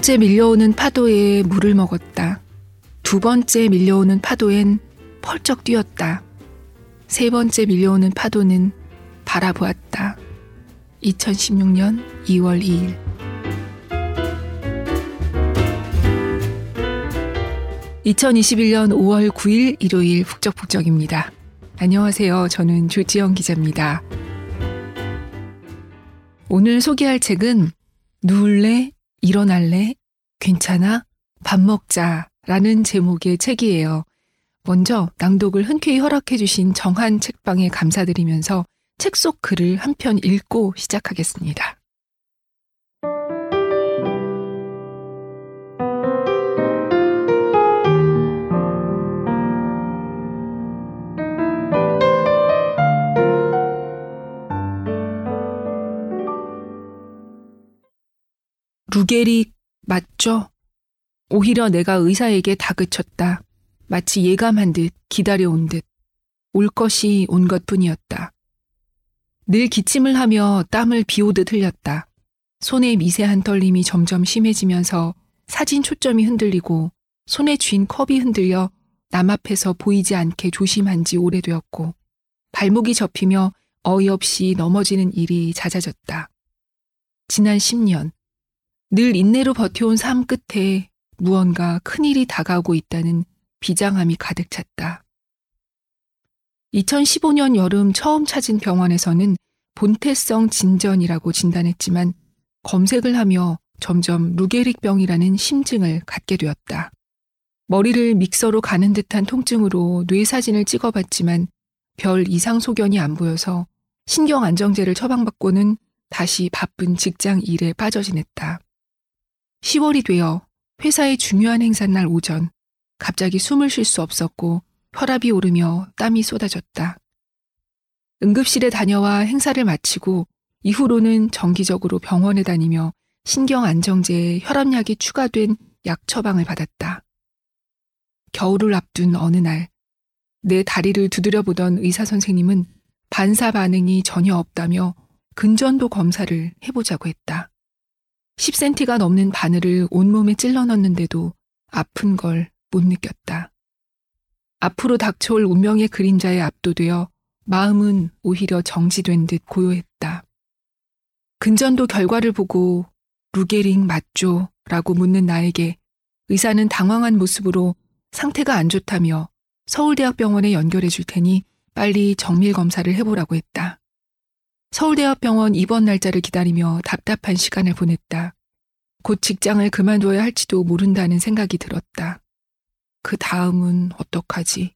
번째 밀려오는 파도에 물을 먹었다. 두 번째 밀려오는 파도엔 펄쩍 뛰었다. 세 번째 밀려오는 파도는 바라보았다. 2016년 2월 2일. (2021년 5월 9일) 일요일 북적북적입니다. 안녕하세요. 저는 조지영 기자입니다. 오늘 소개할 책은 누울래? 일어날래? 괜찮아? 밥 먹자. 라는 제목의 책이에요. 먼저 낭독을 흔쾌히 허락해 주신 정한 책방에 감사드리면서 책 속 글을 한 편 읽고 시작하겠습니다. 루게릭 맞죠? 오히려 내가 의사에게 다그쳤다. 마치 예감한 듯 기다려온 듯. 올 것이 온 것 뿐이었다. 늘 기침을 하며 땀을 비오듯 흘렸다. 손의 미세한 떨림이 점점 심해지면서 사진 초점이 흔들리고 손에 쥔 컵이 흔들려 남 앞에서 보이지 않게 조심한 지 오래되었고 발목이 접히며 어이없이 넘어지는 일이 잦아졌다. 지난 10년, 늘 인내로 버텨온 삶 끝에 무언가 큰일이 다가오고 있다는 비장함이 가득 찼다. 2015년 여름 처음 찾은 병원에서는 본태성 진전이라고 진단했지만 검색을 하며 점점 루게릭병이라는 심증을 갖게 되었다. 머리를 믹서로 가는 듯한 통증으로 뇌 사진을 찍어봤지만 별 이상 소견이 안 보여서 신경 안정제를 처방받고는 다시 바쁜 직장 일에 빠져 지냈다. 10월이 되어 회사의 중요한 행사날 오전 갑자기 숨을 쉴 수 없었고 혈압이 오르며 땀이 쏟아졌다. 응급실에 다녀와 행사를 마치고 이후로는 정기적으로 병원에 다니며 신경 안정제에 혈압약이 추가된 약 처방을 받았다. 겨울을 앞둔 어느 날, 내 다리를 두드려 보던 의사 선생님은 반사 반응이 전혀 없다며 근전도 검사를 해보자고 했다. 10cm가 넘는 바늘을 온몸에 찔러 넣는데도 아픈 걸 못 느꼈다. 앞으로 닥쳐올 운명의 그림자에 압도되어 마음은 오히려 정지된 듯 고요했다. 근전도 결과를 보고 루게링 맞죠? 라고 묻는 나에게 의사는 당황한 모습으로 상태가 안 좋다며 서울대학병원에 연결해 줄 테니 빨리 정밀 검사를 해보라고 했다. 서울대학병원 입원 날짜를 기다리며 답답한 시간을 보냈다. 곧 직장을 그만둬야 할지도 모른다는 생각이 들었다. 그 다음은 어떡하지?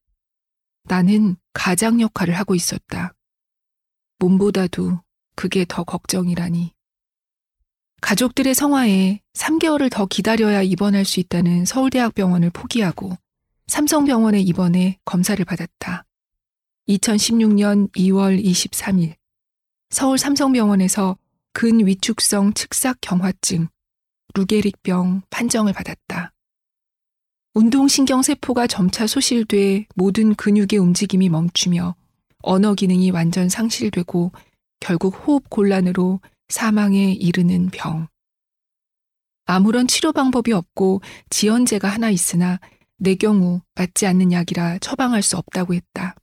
나는 가장 역할을 하고 있었다. 몸보다도 그게 더 걱정이라니. 가족들의 성화에 3개월을 더 기다려야 입원할 수 있다는 서울대학병원을 포기하고 삼성병원에 입원해 검사를 받았다. 2016년 2월 23일 서울 삼성병원에서 근위축성 측삭 경화증, 루게릭병 판정을 받았다. 운동신경세포가 점차 소실돼 모든 근육의 움직임이 멈추며 언어 기능이 완전 상실되고 결국 호흡 곤란으로 사망에 이르는 병. 아무런 치료 방법이 없고 지연제가 하나 있으나 내 경우 맞지 않는 약이라 처방할 수 없다고 했다.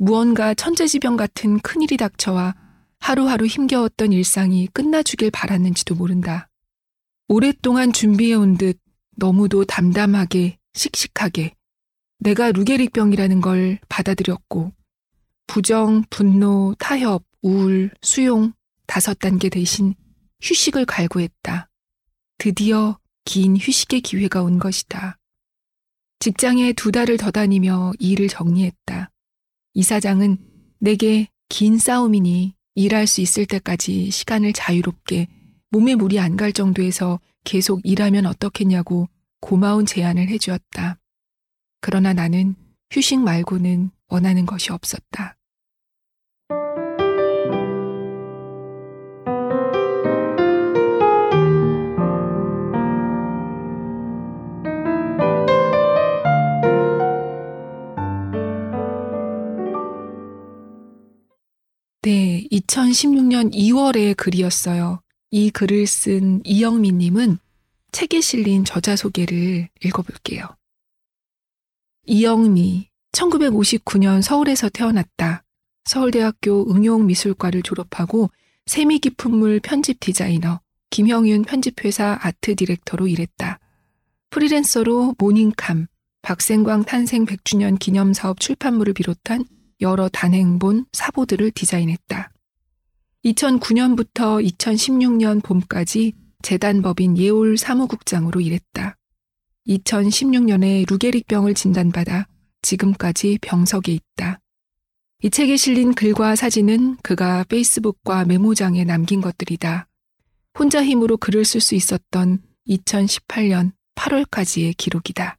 무언가 천재지병 같은 큰일이 닥쳐와 하루하루 힘겨웠던 일상이 끝나주길 바랐는지도 모른다. 오랫동안 준비해온 듯 너무도 담담하게, 씩씩하게 내가 루게릭병이라는 걸 받아들였고, 부정, 분노, 타협, 우울, 수용 다섯 단계 대신 휴식을 갈구했다. 드디어 긴 휴식의 기회가 온 것이다. 직장에 두 달을 더 다니며 일을 정리했다. 이사장은 내게 긴 싸움이니 일할 수 있을 때까지 시간을 자유롭게 몸에 물이 안 갈 정도에서 계속 일하면 어떻겠냐고 고마운 제안을 해주었다. 그러나 나는 휴식 말고는 원하는 것이 없었다. 네, 2016년 2월의 글이었어요. 이 글을 쓴 이영민님은 책에 실린 저자 소개를 읽어볼게요. 이영미, 1959년 서울에서 태어났다. 서울대학교 응용미술과를 졸업하고 세미 깊은 물 편집 디자이너, 김형윤 편집회사 아트 디렉터로 일했다. 프리랜서로 모닝캄, 박생광 탄생 100주년 기념사업 출판물을 비롯한 여러 단행본, 사보들을 디자인했다. 2009년부터 2016년 봄까지 재단법인 예올 사무국장으로 일했다. 2016년에 루게릭병을 진단받아 지금까지 병석에 있다. 이 책에 실린 글과 사진은 그가 페이스북과 메모장에 남긴 것들이다. 혼자 힘으로 글을 쓸 수 있었던 2018년 8월까지의 기록이다.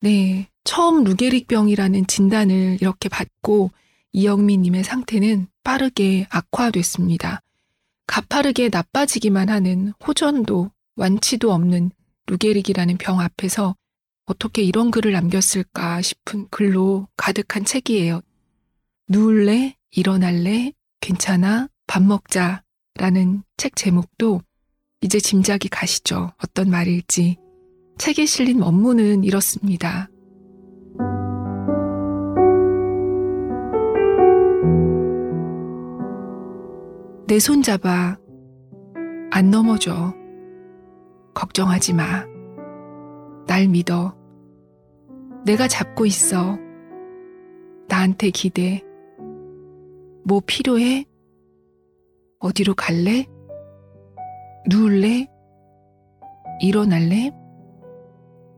네, 처음 루게릭병이라는 진단을 이렇게 받고 이영미님의 상태는 빠르게 악화됐습니다. 가파르게 나빠지기만 하는 호전도 완치도 없는 루게릭이라는 병 앞에서 어떻게 이런 글을 남겼을까 싶은 글로 가득한 책이에요. 누울래? 일어날래? 괜찮아? 밥 먹자. 라는 책 제목도 이제 짐작이 가시죠. 어떤 말일지. 책에 실린 원문은 이렇습니다. 내 손 잡아. 안 넘어져. 걱정하지 마. 날 믿어. 내가 잡고 있어. 나한테 기대. 뭐 필요해? 어디로 갈래? 누울래? 일어날래?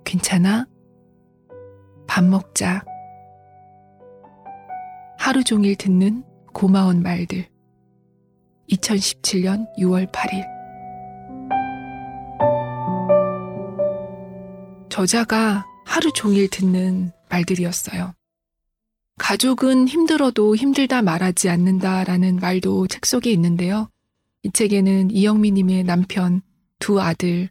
괜찮아? 밥 먹자. 하루 종일 듣는 고마운 말들. 2017년 6월 8일. 저자가 하루 종일 듣는 말들이었어요. 가족은 힘들어도 힘들다 말하지 않는다라는 말도 책 속에 있는데요. 이 책에는 이영미님의 남편, 두 아들,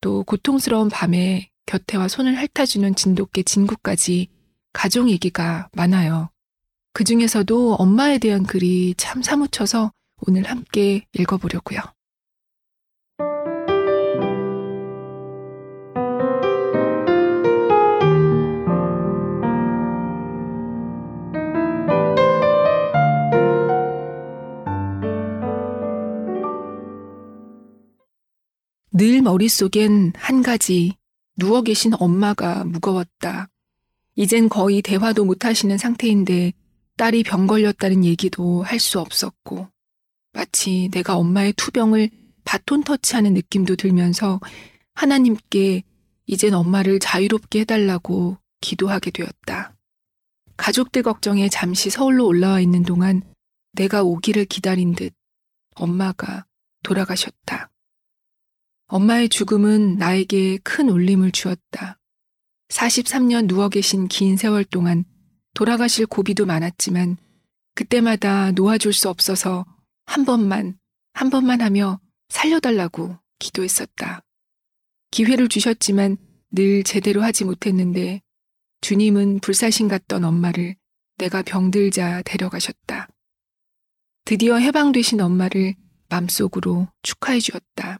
또 고통스러운 밤에 곁에와 손을 핥아주는 진돗개 진구까지 가족 얘기가 많아요. 그 중에서도 엄마에 대한 글이 참 사무쳐서 오늘 함께 읽어보려고요. 늘 머릿속엔 한 가지 누워 계신 엄마가 무거웠다. 이젠 거의 대화도 못 하시는 상태인데 딸이 병 걸렸다는 얘기도 할 수 없었고 마치 내가 엄마의 투병을 바톤 터치하는 느낌도 들면서 하나님께 이젠 엄마를 자유롭게 해달라고 기도하게 되었다. 가족들 걱정에 잠시 서울로 올라와 있는 동안 내가 오기를 기다린 듯 엄마가 돌아가셨다. 엄마의 죽음은 나에게 큰 울림을 주었다. 43년 누워 계신 긴 세월 동안 돌아가실 고비도 많았지만 그때마다 놓아줄 수 없어서 한 번만, 한 번만 하며 살려달라고 기도했었다. 기회를 주셨지만 늘 제대로 하지 못했는데 주님은 불사신 같던 엄마를 내가 병들자 데려가셨다. 드디어 해방되신 엄마를 맘속으로 축하해 주었다.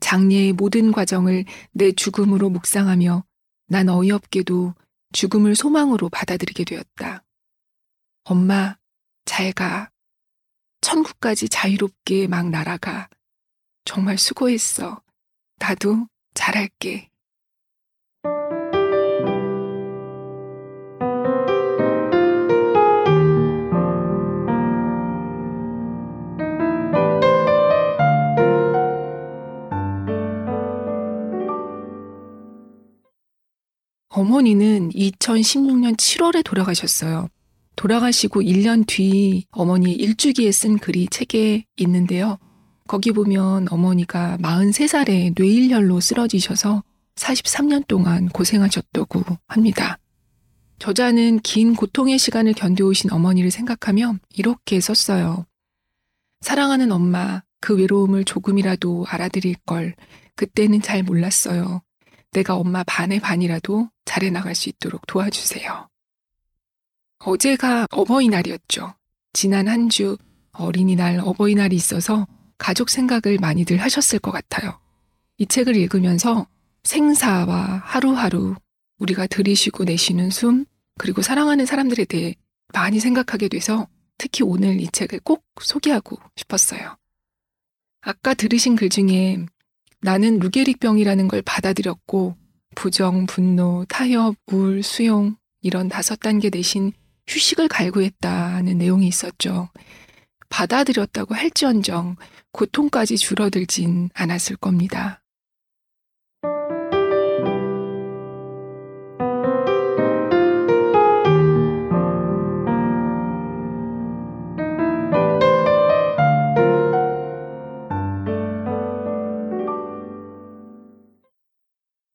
장례의 모든 과정을 내 죽음으로 묵상하며 난 어이없게도 죽음을 소망으로 받아들이게 되었다. 엄마, 잘 가. 천국까지 자유롭게 막 날아가. 정말 수고했어. 나도 잘할게. 어머니는 2016년 7월에 돌아가셨어요. 돌아가시고 1년 뒤 어머니 일주기에 쓴 글이 책에 있는데요. 거기 보면 어머니가 43살에 뇌일혈로 쓰러지셔서 43년 동안 고생하셨다고 합니다. 저자는 긴 고통의 시간을 견뎌오신 어머니를 생각하며 이렇게 썼어요. 사랑하는 엄마, 그 외로움을 조금이라도 알아드릴 걸 그때는 잘 몰랐어요. 내가 엄마 반의 반이라도 잘해 나갈 수 있도록 도와주세요. 어제가 어버이날이었죠. 지난 한 주 어린이날, 어버이날이 있어서 가족 생각을 많이들 하셨을 것 같아요. 이 책을 읽으면서 생사와 하루하루 우리가 들이쉬고 내쉬는 숨, 그리고 사랑하는 사람들에 대해 많이 생각하게 돼서 특히 오늘 이 책을 꼭 소개하고 싶었어요. 아까 들으신 글 중에 나는 루게릭병이라는 걸 받아들였고 부정, 분노, 타협, 우울, 수용 이런 다섯 단계 대신 휴식을 갈구했다는 내용이 있었죠. 받아들였다고 할지언정 고통까지 줄어들진 않았을 겁니다.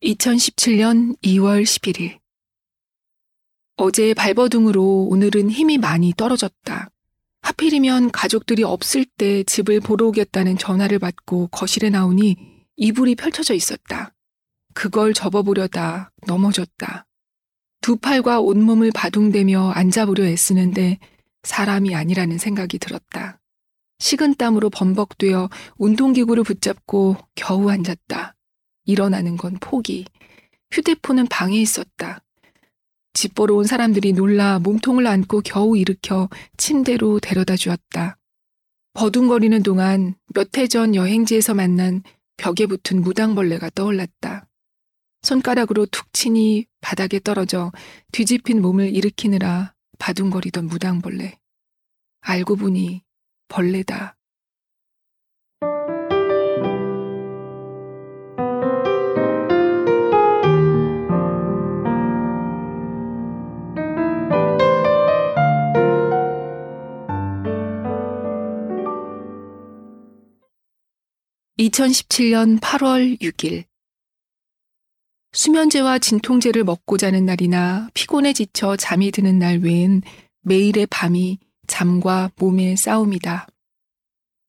2017년 2월 11일. 어제 발버둥으로 오늘은 힘이 많이 떨어졌다. 하필이면 가족들이 없을 때 집을 보러 오겠다는 전화를 받고 거실에 나오니 이불이 펼쳐져 있었다. 그걸 접어보려다 넘어졌다. 두 팔과 온몸을 바둥대며 앉아보려 애쓰는데 사람이 아니라는 생각이 들었다. 식은 땀으로 범벅되어 운동기구를 붙잡고 겨우 앉았다. 일어나는 건 포기. 휴대폰은 방에 있었다. 집 보러 온 사람들이 놀라 몸통을 안고 겨우 일으켜 침대로 데려다 주었다. 버둥거리는 동안 몇 해 전 여행지에서 만난 벽에 붙은 무당벌레가 떠올랐다. 손가락으로 툭 치니 바닥에 떨어져 뒤집힌 몸을 일으키느라 바둥거리던 무당벌레. 알고 보니 벌레다. 2017년 8월 6일. 수면제와 진통제를 먹고 자는 날이나 피곤해 지쳐 잠이 드는 날 외엔 매일의 밤이 잠과 몸의 싸움이다.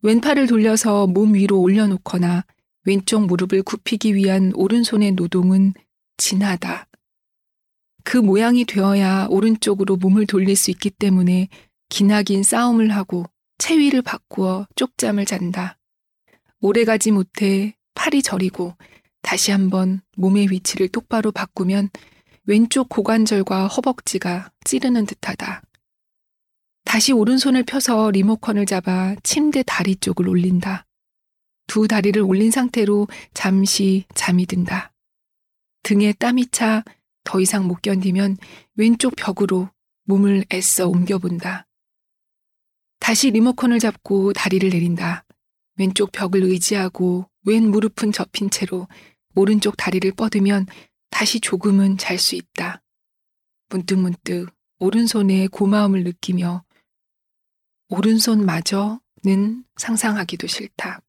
왼팔을 돌려서 몸 위로 올려놓거나 왼쪽 무릎을 굽히기 위한 오른손의 노동은 진하다. 그 모양이 되어야 오른쪽으로 몸을 돌릴 수 있기 때문에 기나긴 싸움을 하고 체위를 바꾸어 쪽잠을 잔다. 오래가지 못해 팔이 저리고 다시 한번 몸의 위치를 똑바로 바꾸면 왼쪽 고관절과 허벅지가 찌르는 듯하다. 다시 오른손을 펴서 리모컨을 잡아 침대 다리 쪽을 올린다. 두 다리를 올린 상태로 잠시 잠이 든다. 등에 땀이 차 더 이상 못 견디면 왼쪽 벽으로 몸을 애써 옮겨본다. 다시 리모컨을 잡고 다리를 내린다. 왼쪽 벽을 의지하고 왼 무릎은 접힌 채로 오른쪽 다리를 뻗으면 다시 조금은 잘 수 있다. 문득문득 오른손에 고마움을 느끼며 오른손마저는 상상하기도 싫다.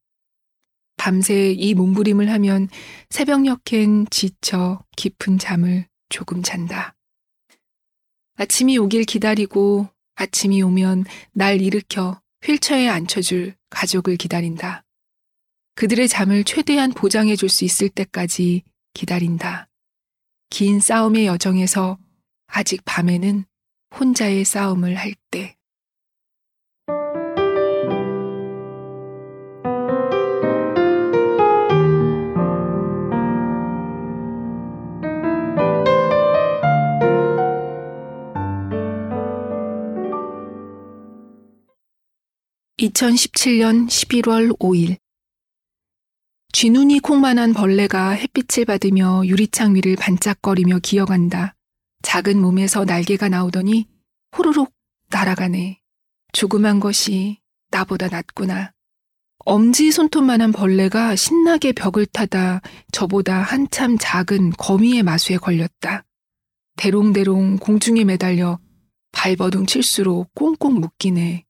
밤새 이 몸부림을 하면 새벽녘엔 지쳐 깊은 잠을 조금 잔다. 아침이 오길 기다리고 아침이 오면 날 일으켜 휠체어에 앉혀줄 가족을 기다린다. 그들의 잠을 최대한 보장해 줄 수 있을 때까지 기다린다. 긴 싸움의 여정에서 아직 밤에는 혼자의 싸움을 할 때. 2017년 11월 5일 쥐눈이 콩만한 벌레가 햇빛을 받으며 유리창 위를 반짝거리며 기어간다. 작은 몸에서 날개가 나오더니 호로록 날아가네. 조그만 것이 나보다 낫구나. 엄지 손톱만한 벌레가 신나게 벽을 타다 저보다 한참 작은 거미의 마수에 걸렸다. 대롱대롱 공중에 매달려 발버둥 칠수록 꽁꽁 묶이네.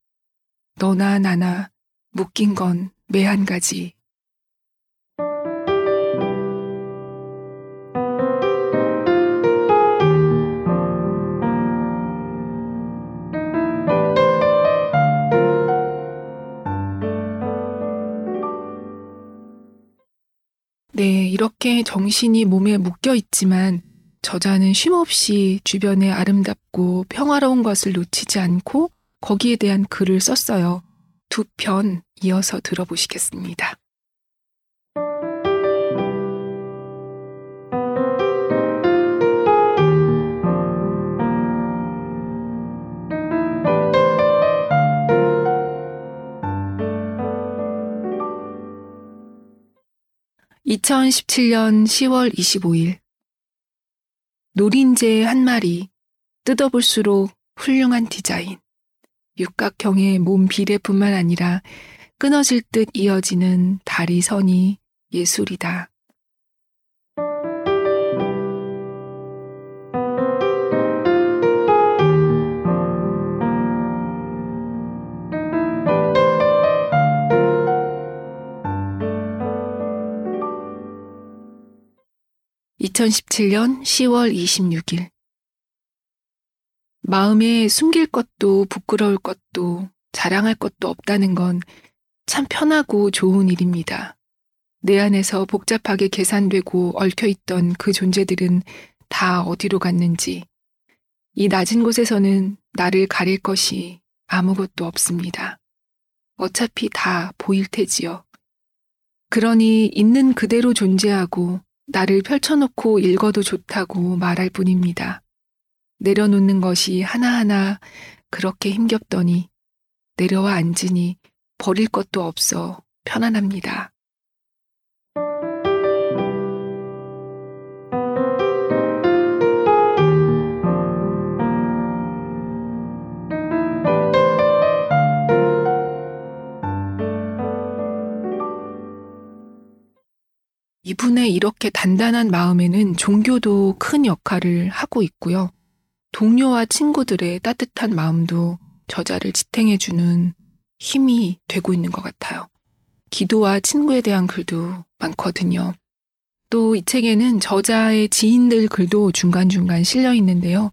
너나 나나 묶인 건 매 한 가지. 네, 이렇게 정신이 몸에 묶여 있지만 저자는 쉼없이 주변의 아름답고 평화로운 것을 놓치지 않고 거기에 대한 글을 썼어요. 두 편 이어서 들어보시겠습니다. (2017년 10월 25일) 노린재의 한 마리 뜯어볼수록 훌륭한 디자인 육각형의 몸 비례뿐만 아니라 끊어질 듯 이어지는 다리 선이 예술이다. 2017년 10월 26일. 마음에 숨길 것도 부끄러울 것도 자랑할 것도 없다는 건 참 편하고 좋은 일입니다. 내 안에서 복잡하게 계산되고 얽혀있던 그 존재들은 다 어디로 갔는지, 이 낮은 곳에서는 나를 가릴 것이 아무것도 없습니다. 어차피 다 보일 테지요. 그러니 있는 그대로 존재하고 나를 펼쳐놓고 읽어도 좋다고 말할 뿐입니다. 내려놓는 것이 하나하나 그렇게 힘겹더니 내려와 앉으니 버릴 것도 없어 편안합니다. 이분의 이렇게 단단한 마음에는 종교도 큰 역할을 하고 있고요. 동료와 친구들의 따뜻한 마음도 저자를 지탱해주는 힘이 되고 있는 것 같아요. 기도와 친구에 대한 글도 많거든요. 또 이 책에는 저자의 지인들 글도 중간중간 실려 있는데요.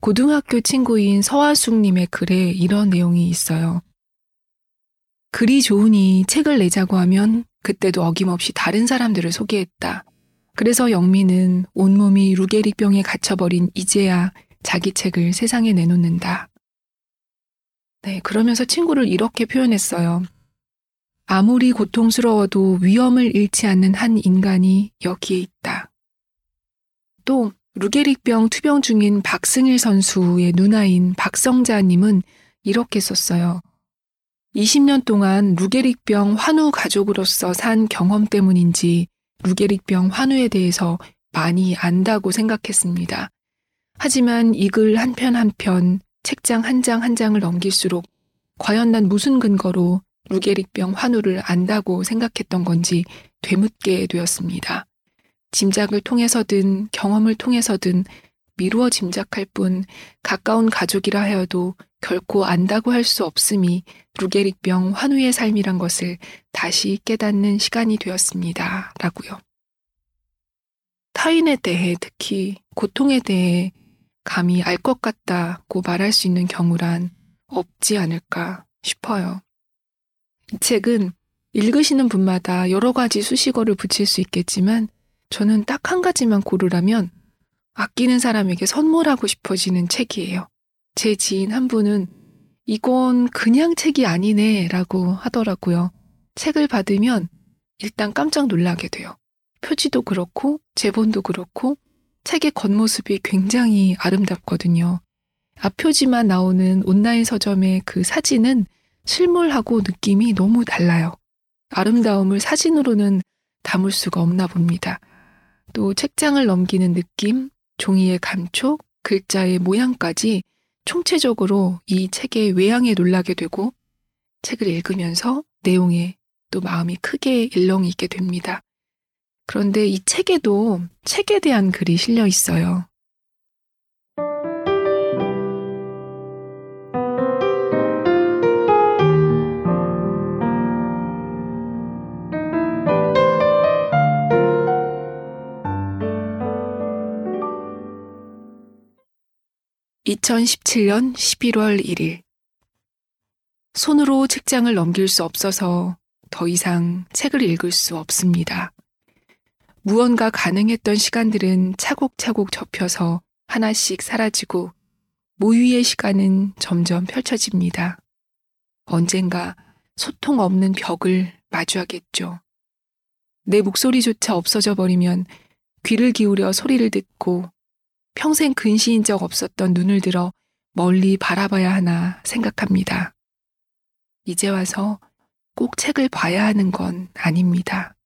고등학교 친구인 서화숙님의 글에 이런 내용이 있어요. 글이 좋으니 책을 내자고 하면 그때도 어김없이 다른 사람들을 소개했다. 그래서 영미는 온몸이 루게릭병에 갇혀버린 이제야 자기 책을 세상에 내놓는다. 네, 그러면서 친구를 이렇게 표현했어요. 아무리 고통스러워도 위험을 잃지 않는 한 인간이 여기에 있다. 또 루게릭병 투병 중인 박승일 선수의 누나인 박성자님은 이렇게 썼어요. 20년 동안 루게릭병 환우 가족으로서 산 경험 때문인지 루게릭병 환우에 대해서 많이 안다고 생각했습니다. 하지만 이 글 한 편 한 편, 책장 한장한 장을 넘길수록 과연 난 무슨 근거로 루게릭병 환우를 안다고 생각했던 건지 되묻게 되었습니다. 짐작을 통해서든 경험을 통해서든 미루어 짐작할 뿐 가까운 가족이라 하여도 결코 안다고 할 수 없음이 루게릭병 환우의 삶이란 것을 다시 깨닫는 시간이 되었습니다. 라고요. 타인에 대해 특히 고통에 대해 감히 알 것 같다고 말할 수 있는 경우란 없지 않을까 싶어요. 이 책은 읽으시는 분마다 여러 가지 수식어를 붙일 수 있겠지만 저는 딱 한 가지만 고르라면 아끼는 사람에게 선물하고 싶어지는 책이에요. 제 지인 한 분은 이건 그냥 책이 아니네 라고 하더라고요. 책을 받으면 일단 깜짝 놀라게 돼요. 표지도 그렇고, 제본도 그렇고, 책의 겉모습이 굉장히 아름답거든요. 앞표지만 나오는 온라인 서점의 그 사진은 실물하고 느낌이 너무 달라요. 아름다움을 사진으로는 담을 수가 없나 봅니다. 또 책장을 넘기는 느낌, 종이의 감촉, 글자의 모양까지 총체적으로 이 책의 외양에 놀라게 되고 책을 읽으면서 내용에 또 마음이 크게 일렁이게 됩니다. 그런데 이 책에도 책에 대한 글이 실려 있어요. 2017년 11월 1일. 손으로 책장을 넘길 수 없어서 더 이상 책을 읽을 수 없습니다. 무언가 가능했던 시간들은 차곡차곡 접혀서 하나씩 사라지고 모유의 시간은 점점 펼쳐집니다. 언젠가 소통 없는 벽을 마주하겠죠. 내 목소리조차 없어져 버리면 귀를 기울여 소리를 듣고 평생 근시인 적 없었던 눈을 들어 멀리 바라봐야 하나 생각합니다. 이제 와서 꼭 책을 봐야 하는 건 아닙니다.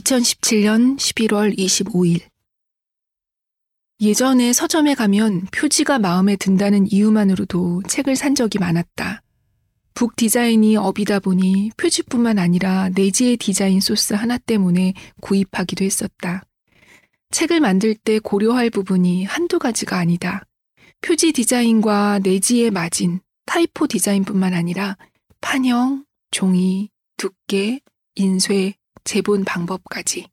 2017년 11월 25일 예전에 서점에 가면 표지가 마음에 든다는 이유만으로도 책을 산 적이 많았다. 북 디자인이 업이다 보니 표지뿐만 아니라 내지의 디자인 소스 하나 때문에 구입하기도 했었다. 책을 만들 때 고려할 부분이 한두 가지가 아니다. 표지 디자인과 내지의 마진, 타이포 디자인뿐만 아니라 판형, 종이, 두께, 인쇄, 재본 방법까지.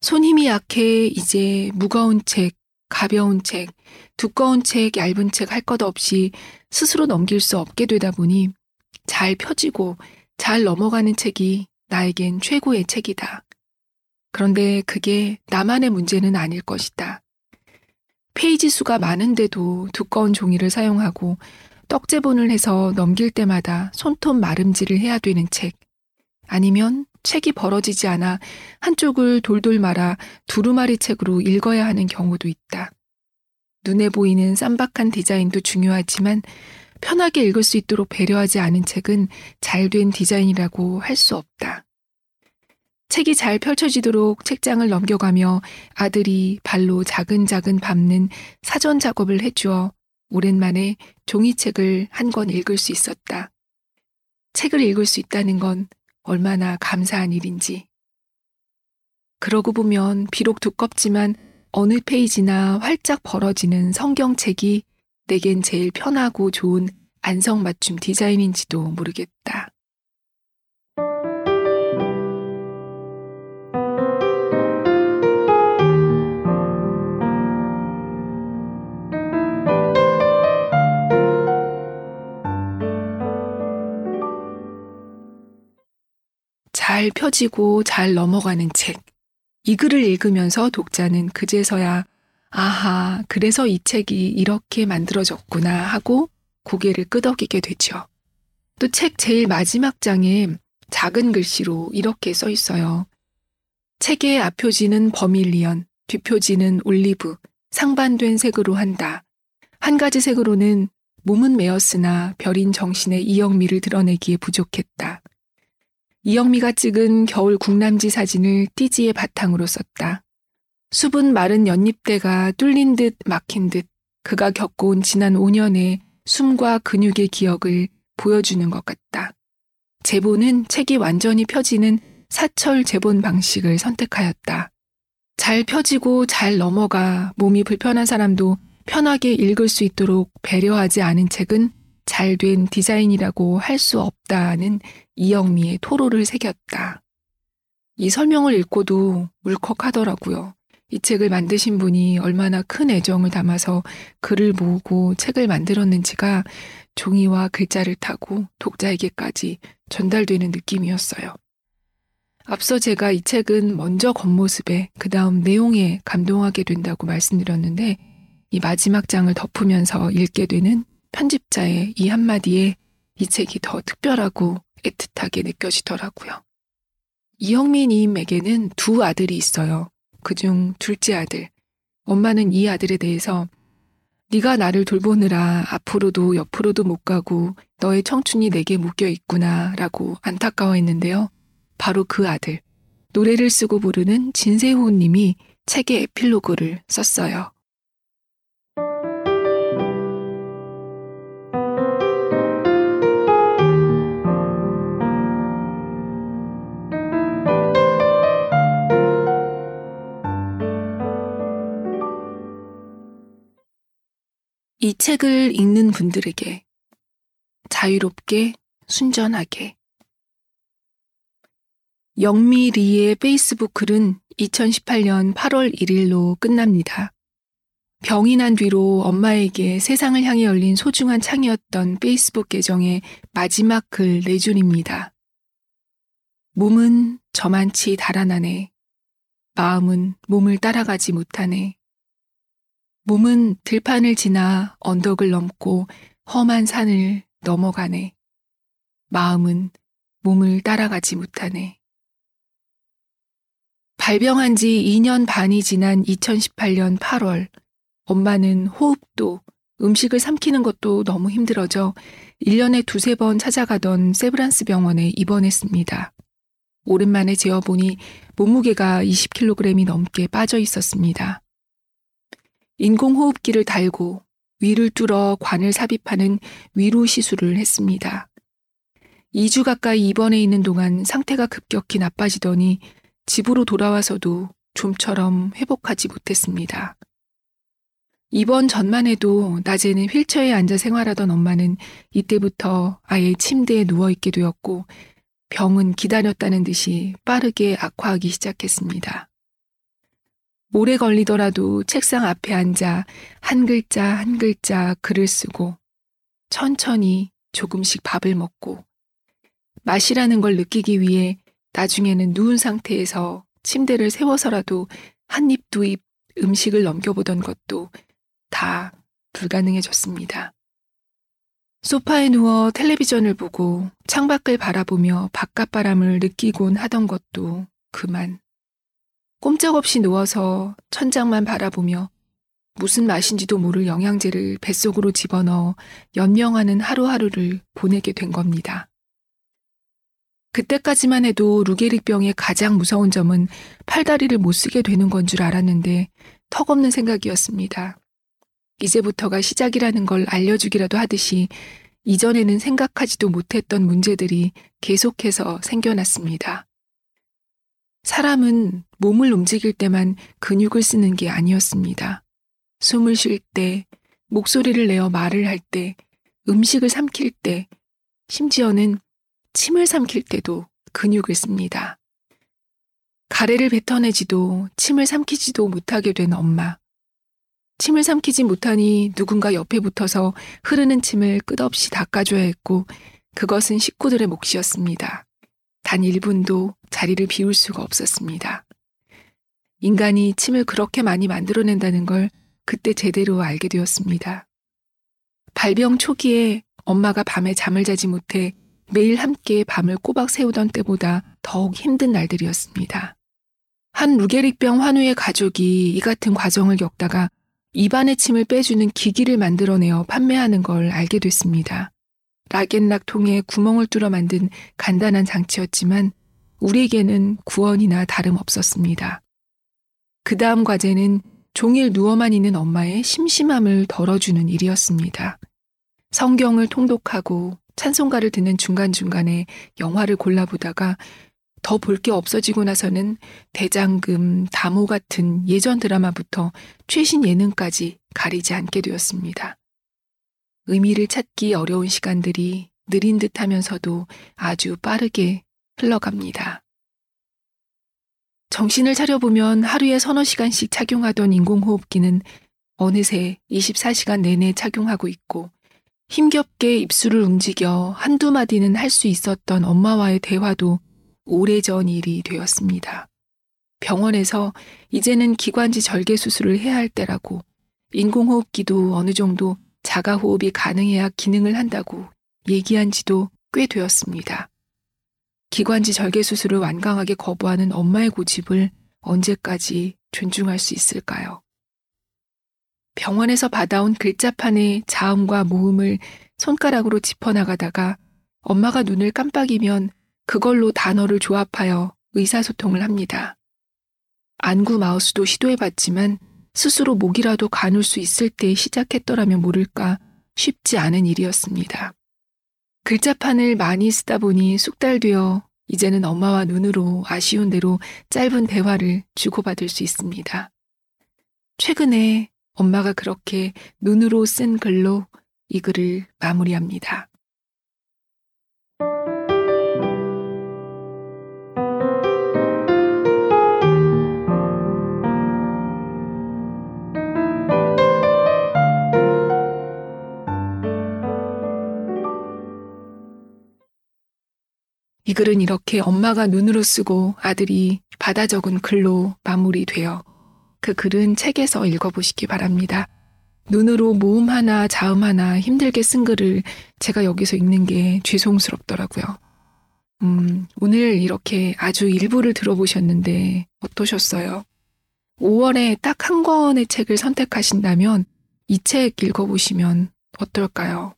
손 힘이 약해 이제 무거운 책, 가벼운 책, 두꺼운 책, 얇은 책 할 것 없이 스스로 넘길 수 없게 되다 보니 잘 펴지고 잘 넘어가는 책이 나에겐 최고의 책이다. 그런데 그게 나만의 문제는 아닐 것이다. 페이지 수가 많은데도 두꺼운 종이를 사용하고 떡제본을 해서 넘길 때마다 손톱 마름질을 해야 되는 책. 아니면 책이 벌어지지 않아 한쪽을 돌돌 말아 두루마리 책으로 읽어야 하는 경우도 있다. 눈에 보이는 쌈박한 디자인도 중요하지만 편하게 읽을 수 있도록 배려하지 않은 책은 잘 된 디자인이라고 할 수 없다. 책이 잘 펼쳐지도록 책장을 넘겨가며 아들이 발로 자근자근 밟는 사전 작업을 해주어 오랜만에 종이책을 한 권 읽을 수 있었다. 책을 읽을 수 있다는 건 얼마나 감사한 일인지. 그러고 보면 비록 두껍지만 어느 페이지나 활짝 벌어지는 성경책이 내겐 제일 편하고 좋은 안성맞춤 디자인인지도 모르겠다. 잘 펴지고 잘 넘어가는 책. 이 글을 읽으면서 독자는 그제서야 아하, 그래서 이 책이 이렇게 만들어졌구나 하고 고개를 끄덕이게 되죠. 또 책 제일 마지막 장에 작은 글씨로 이렇게 써 있어요. 책의 앞표지는 버밀리언, 뒷표지는 올리브, 상반된 색으로 한다. 한 가지 색으로는 몸은 메었으나 별인 정신의 이영미를 드러내기에 부족했다. 이영미가 찍은 겨울 국남지 사진을 띠지의 바탕으로 썼다. 수분 마른 연잎대가 뚫린 듯 막힌 듯 그가 겪어온 지난 5년의 숨과 근육의 기억을 보여주는 것 같다. 제본은 책이 완전히 펴지는 사철 제본 방식을 선택하였다. 잘 펴지고 잘 넘어가 몸이 불편한 사람도 편하게 읽을 수 있도록 배려하지 않은 책은 잘 된 디자인이라고 할 수 없다는 이영미의 토로를 새겼다. 이 설명을 읽고도 울컥하더라고요. 이 책을 만드신 분이 얼마나 큰 애정을 담아서 글을 모으고 책을 만들었는지가 종이와 글자를 타고 독자에게까지 전달되는 느낌이었어요. 앞서 제가 이 책은 먼저 겉모습에 그 다음 내용에 감동하게 된다고 말씀드렸는데 이 마지막 장을 덮으면서 읽게 되는 편집자의 이 한마디에 이 책이 더 특별하고 애틋하게 느껴지더라고요. 이영민님에게는 두 아들이 있어요. 그중 둘째 아들. 엄마는 이 아들에 대해서 네가 나를 돌보느라 앞으로도 옆으로도 못 가고 너의 청춘이 내게 묶여 있구나라고 안타까워했는데요. 바로 그 아들. 노래를 쓰고 부르는 진세호 님이 책의 에필로그를 썼어요. 이 책을 읽는 분들에게 자유롭게 순전하게 영미 리의 페이스북 글은 2018년 8월 1일로 끝납니다. 병이 난 뒤로 엄마에게 세상을 향해 열린 소중한 창이었던 페이스북 계정의 마지막 글 네 줄입니다. 몸은 저만치 달아나네. 마음은 몸을 따라가지 못하네. 몸은 들판을 지나 언덕을 넘고 험한 산을 넘어가네. 마음은 몸을 따라가지 못하네. 발병한 지 2년 반이 지난 2018년 8월, 엄마는 호흡도 음식을 삼키는 것도 너무 힘들어져 1년에 두세 번 찾아가던 세브란스 병원에 입원했습니다. 오랜만에 재어보니 몸무게가 20kg이 넘게 빠져 있었습니다. 인공호흡기를 달고 위를 뚫어 관을 삽입하는 위로 시술을 했습니다. 2주 가까이 입원해 있는 동안 상태가 급격히 나빠지더니 집으로 돌아와서도 좀처럼 회복하지 못했습니다. 입원 전만 해도 낮에는 휠체어에 앉아 생활하던 엄마는 이때부터 아예 침대에 누워있게 되었고 병은 기다렸다는 듯이 빠르게 악화하기 시작했습니다. 오래 걸리더라도 책상 앞에 앉아 한 글자 한 글자 글을 쓰고 천천히 조금씩 밥을 먹고 맛이라는 걸 느끼기 위해 나중에는 누운 상태에서 침대를 세워서라도 한 입 두 입 음식을 넘겨보던 것도 다 불가능해졌습니다. 소파에 누워 텔레비전을 보고 창밖을 바라보며 바깥바람을 느끼곤 하던 것도 그만. 꼼짝없이 누워서 천장만 바라보며 무슨 맛인지도 모를 영양제를 뱃속으로 집어넣어 연명하는 하루하루를 보내게 된 겁니다. 그때까지만 해도 루게릭병의 가장 무서운 점은 팔다리를 못 쓰게 되는 건 줄 알았는데 턱없는 생각이었습니다. 이제부터가 시작이라는 걸 알려주기라도 하듯이 이전에는 생각하지도 못했던 문제들이 계속해서 생겨났습니다. 사람은 몸을 움직일 때만 근육을 쓰는 게 아니었습니다. 숨을 쉴 때, 목소리를 내어 말을 할 때, 음식을 삼킬 때, 심지어는 침을 삼킬 때도 근육을 씁니다. 가래를 뱉어내지도 침을 삼키지도 못하게 된 엄마. 침을 삼키지 못하니 누군가 옆에 붙어서 흐르는 침을 끝없이 닦아줘야 했고 그것은 식구들의 몫이었습니다. 단 1분도 자리를 비울 수가 없었습니다. 인간이 침을 그렇게 많이 만들어낸다는 걸 그때 제대로 알게 되었습니다. 발병 초기에 엄마가 밤에 잠을 자지 못해 매일 함께 밤을 꼬박 새우던 때보다 더욱 힘든 날들이었습니다. 한 루게릭병 환우의 가족이 이 같은 과정을 겪다가 입안의 침을 빼주는 기기를 만들어내어 판매하는 걸 알게 됐습니다. 락앤락 통에 구멍을 뚫어 만든 간단한 장치였지만 우리에게는 구원이나 다름없었습니다. 그 다음 과제는 종일 누워만 있는 엄마의 심심함을 덜어주는 일이었습니다. 성경을 통독하고 찬송가를 듣는 중간중간에 영화를 골라보다가 더 볼 게 없어지고 나서는 대장금, 다모 같은 예전 드라마부터 최신 예능까지 가리지 않게 되었습니다. 의미를 찾기 어려운 시간들이 느린 듯 하면서도 아주 빠르게 흘러갑니다. 정신을 차려보면 하루에 서너 시간씩 착용하던 인공호흡기는 어느새 24시간 내내 착용하고 있고 힘겹게 입술을 움직여 한두 마디는 할 수 있었던 엄마와의 대화도 오래전 일이 되었습니다. 병원에서 이제는 기관지 절개 수술을 해야 할 때라고 인공호흡기도 어느 정도 자가호흡이 가능해야 기능을 한다고 얘기한 지도 꽤 되었습니다. 기관지 절개 수술을 완강하게 거부하는 엄마의 고집을 언제까지 존중할 수 있을까요? 병원에서 받아온 글자판의 자음과 모음을 손가락으로 짚어나가다가 엄마가 눈을 깜빡이면 그걸로 단어를 조합하여 의사소통을 합니다. 안구 마우스도 시도해봤지만 스스로 목이라도 가눌 수 있을 때 시작했더라면 모를까 쉽지 않은 일이었습니다. 글자판을 많이 쓰다 보니 숙달되어 이제는 엄마와 눈으로 아쉬운 대로 짧은 대화를 주고받을 수 있습니다. 최근에 엄마가 그렇게 눈으로 쓴 글로 이 글을 마무리합니다. 이 글은 이렇게 엄마가 눈으로 쓰고 아들이 받아 적은 글로 마무리되어 그 글은 책에서 읽어보시기 바랍니다. 눈으로 모음 하나, 자음 하나 힘들게 쓴 글을 제가 여기서 읽는 게 죄송스럽더라고요. 음, 오늘 이렇게 아주 일부를 들어보셨는데 어떠셨어요? 5월에 딱 한 권의 책을 선택하신다면 이 책 읽어보시면 어떨까요?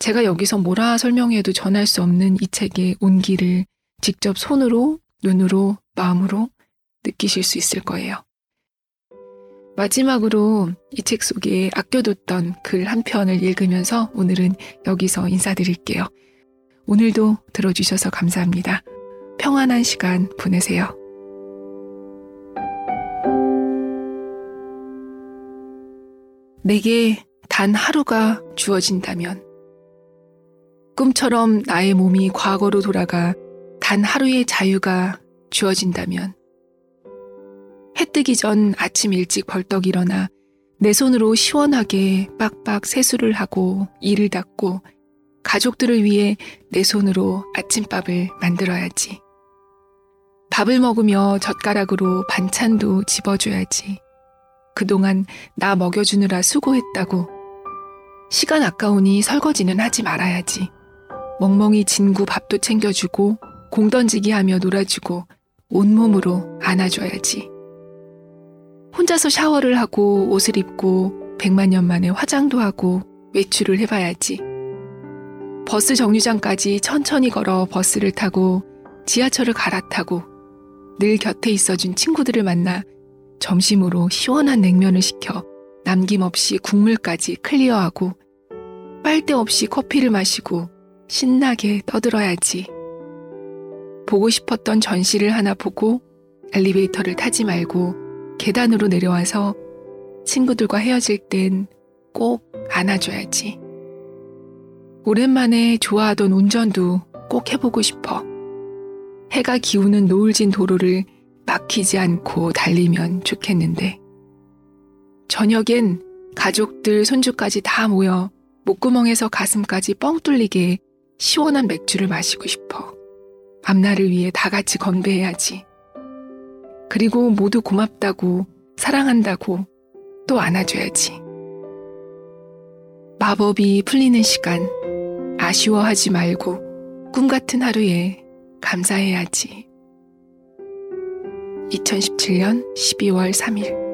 제가 여기서 뭐라 설명해도 전할 수 없는 이 책의 온기를 직접 손으로, 눈으로, 마음으로 느끼실 수 있을 거예요. 마지막으로 이 책 속에 아껴뒀던 글 한 편을 읽으면서 오늘은 여기서 인사드릴게요. 오늘도 들어주셔서 감사합니다. 평안한 시간 보내세요. 내게 단 하루가 주어진다면 꿈처럼 나의 몸이 과거로 돌아가 단 하루의 자유가 주어진다면 해 뜨기 전 아침 일찍 벌떡 일어나 내 손으로 시원하게 빡빡 세수를 하고 일을 닦고 가족들을 위해 내 손으로 아침밥을 만들어야지. 밥을 먹으며 젓가락으로 반찬도 집어줘야지. 그동안 나 먹여주느라 수고했다고. 시간 아까우니 설거지는 하지 말아야지. 멍멍이 진구 밥도 챙겨주고 공 던지기 하며 놀아주고 온몸으로 안아줘야지. 혼자서 샤워를 하고 옷을 입고 백만 년 만에 화장도 하고 외출을 해봐야지. 버스 정류장까지 천천히 걸어 버스를 타고 지하철을 갈아타고 늘 곁에 있어준 친구들을 만나 점심으로 시원한 냉면을 시켜 남김없이 국물까지 클리어하고 빨대 없이 커피를 마시고 신나게 떠들어야지. 보고 싶었던 전시를 하나 보고 엘리베이터를 타지 말고 계단으로 내려와서 친구들과 헤어질 땐 꼭 안아줘야지. 오랜만에 좋아하던 운전도 꼭 해보고 싶어. 해가 기우는 노을진 도로를 막히지 않고 달리면 좋겠는데. 저녁엔 가족들, 손주까지 다 모여 목구멍에서 가슴까지 뻥 뚫리게 시원한 맥주를 마시고 싶어. 앞날을 위해 다 같이 건배해야지. 그리고 모두 고맙다고, 사랑한다고 또 안아줘야지. 마법이 풀리는 시간, 아쉬워하지 말고 꿈 같은 하루에 감사해야지. 2017년 12월 3일